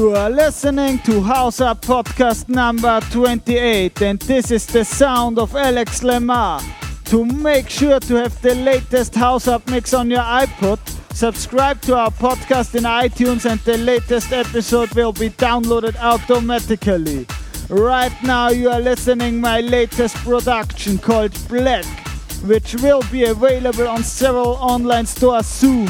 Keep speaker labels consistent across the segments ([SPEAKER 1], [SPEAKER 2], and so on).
[SPEAKER 1] Non-stop.
[SPEAKER 2] listening to House Up podcast number 28, and this is the sound of Alex Lemar. To make sure to have the latest House Up mix on your iPod, subscribe to our podcast in iTunes, and the latest episode will be downloaded automatically. Right now, you are listening my latest production called Black, which will be available on several online stores soon.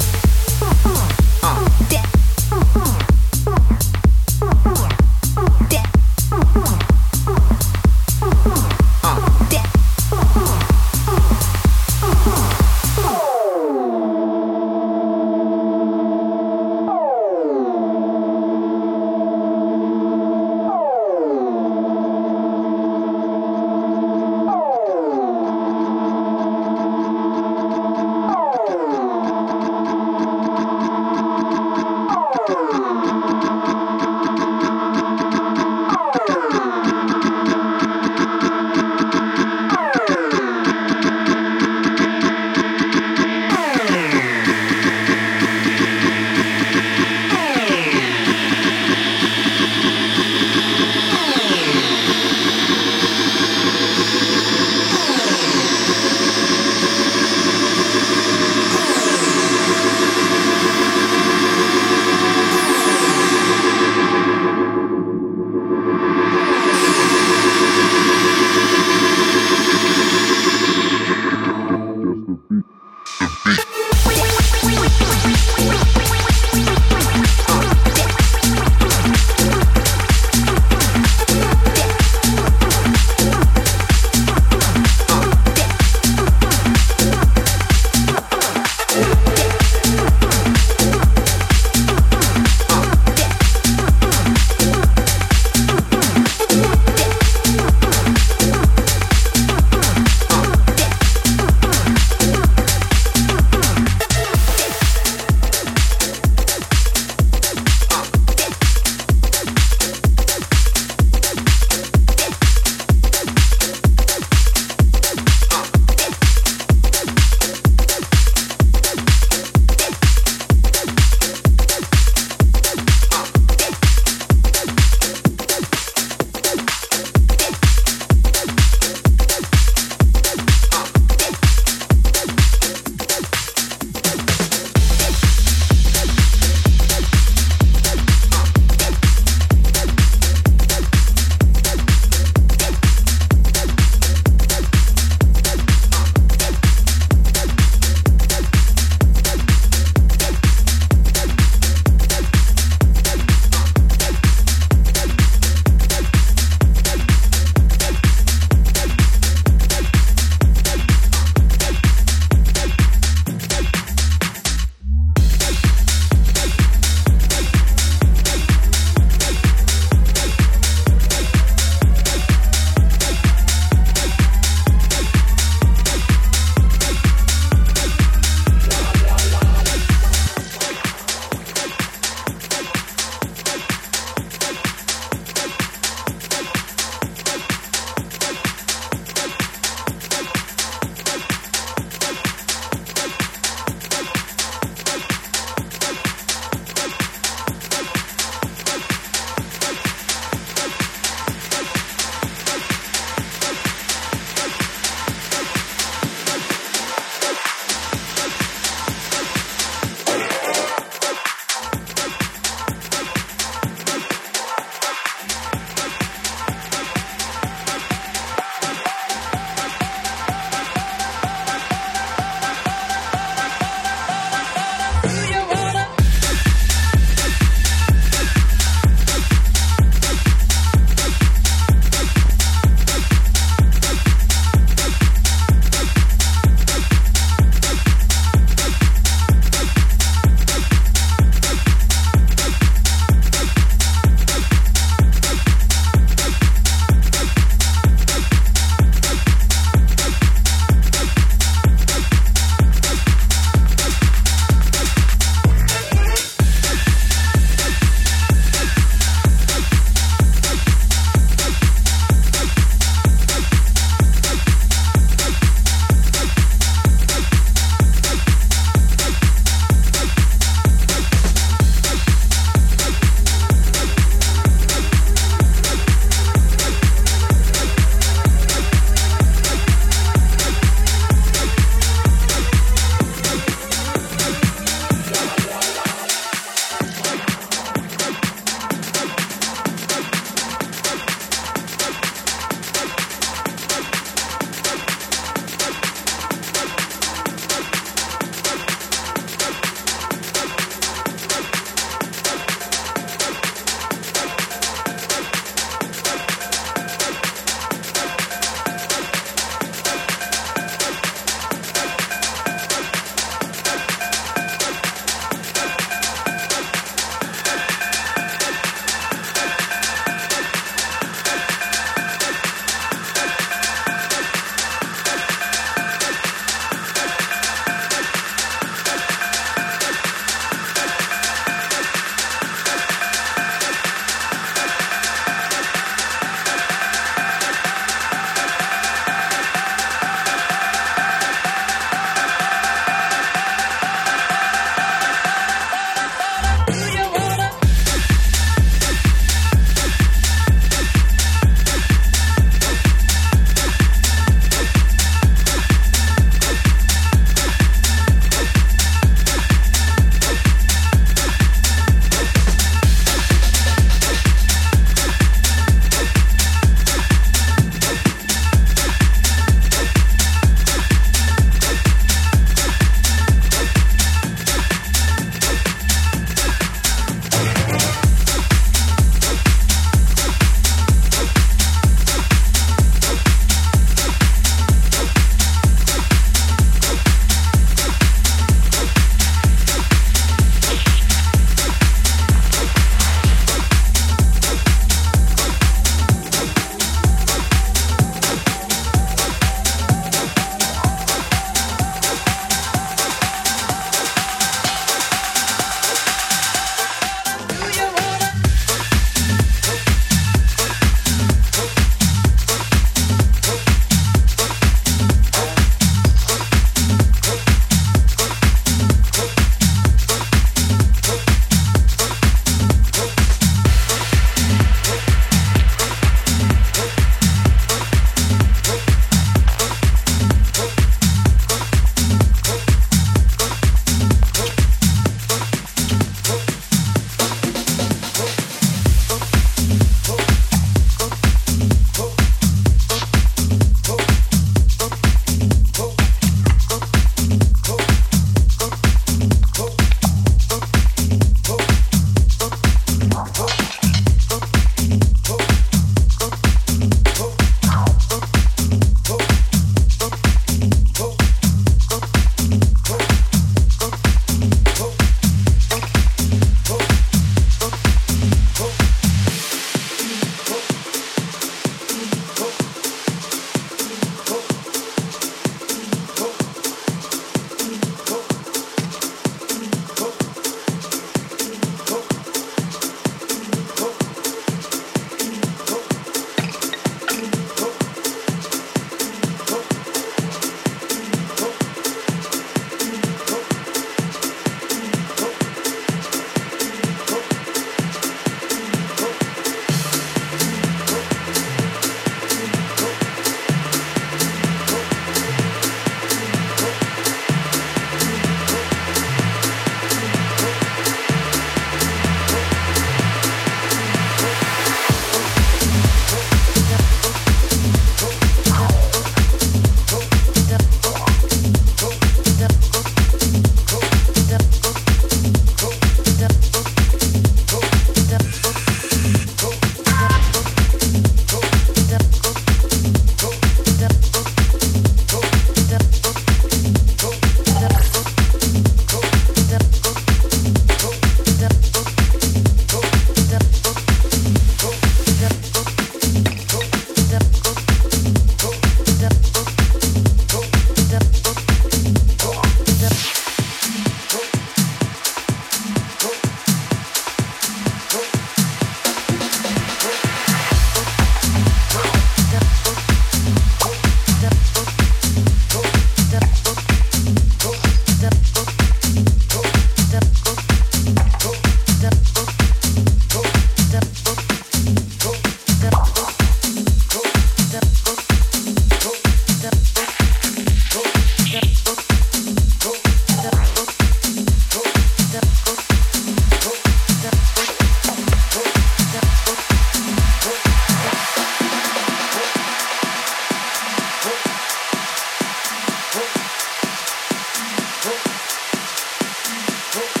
[SPEAKER 3] Oh.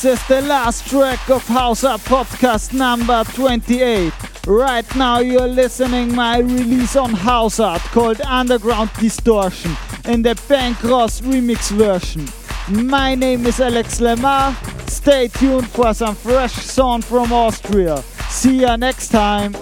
[SPEAKER 2] This is the last track of House Up Podcast number 28. Right now you're listening my release on House Art called Underground Distortion in the Bank Ross remix version. My name is Alex Lemar. Stay tuned for some fresh sound from Austria. See ya next time.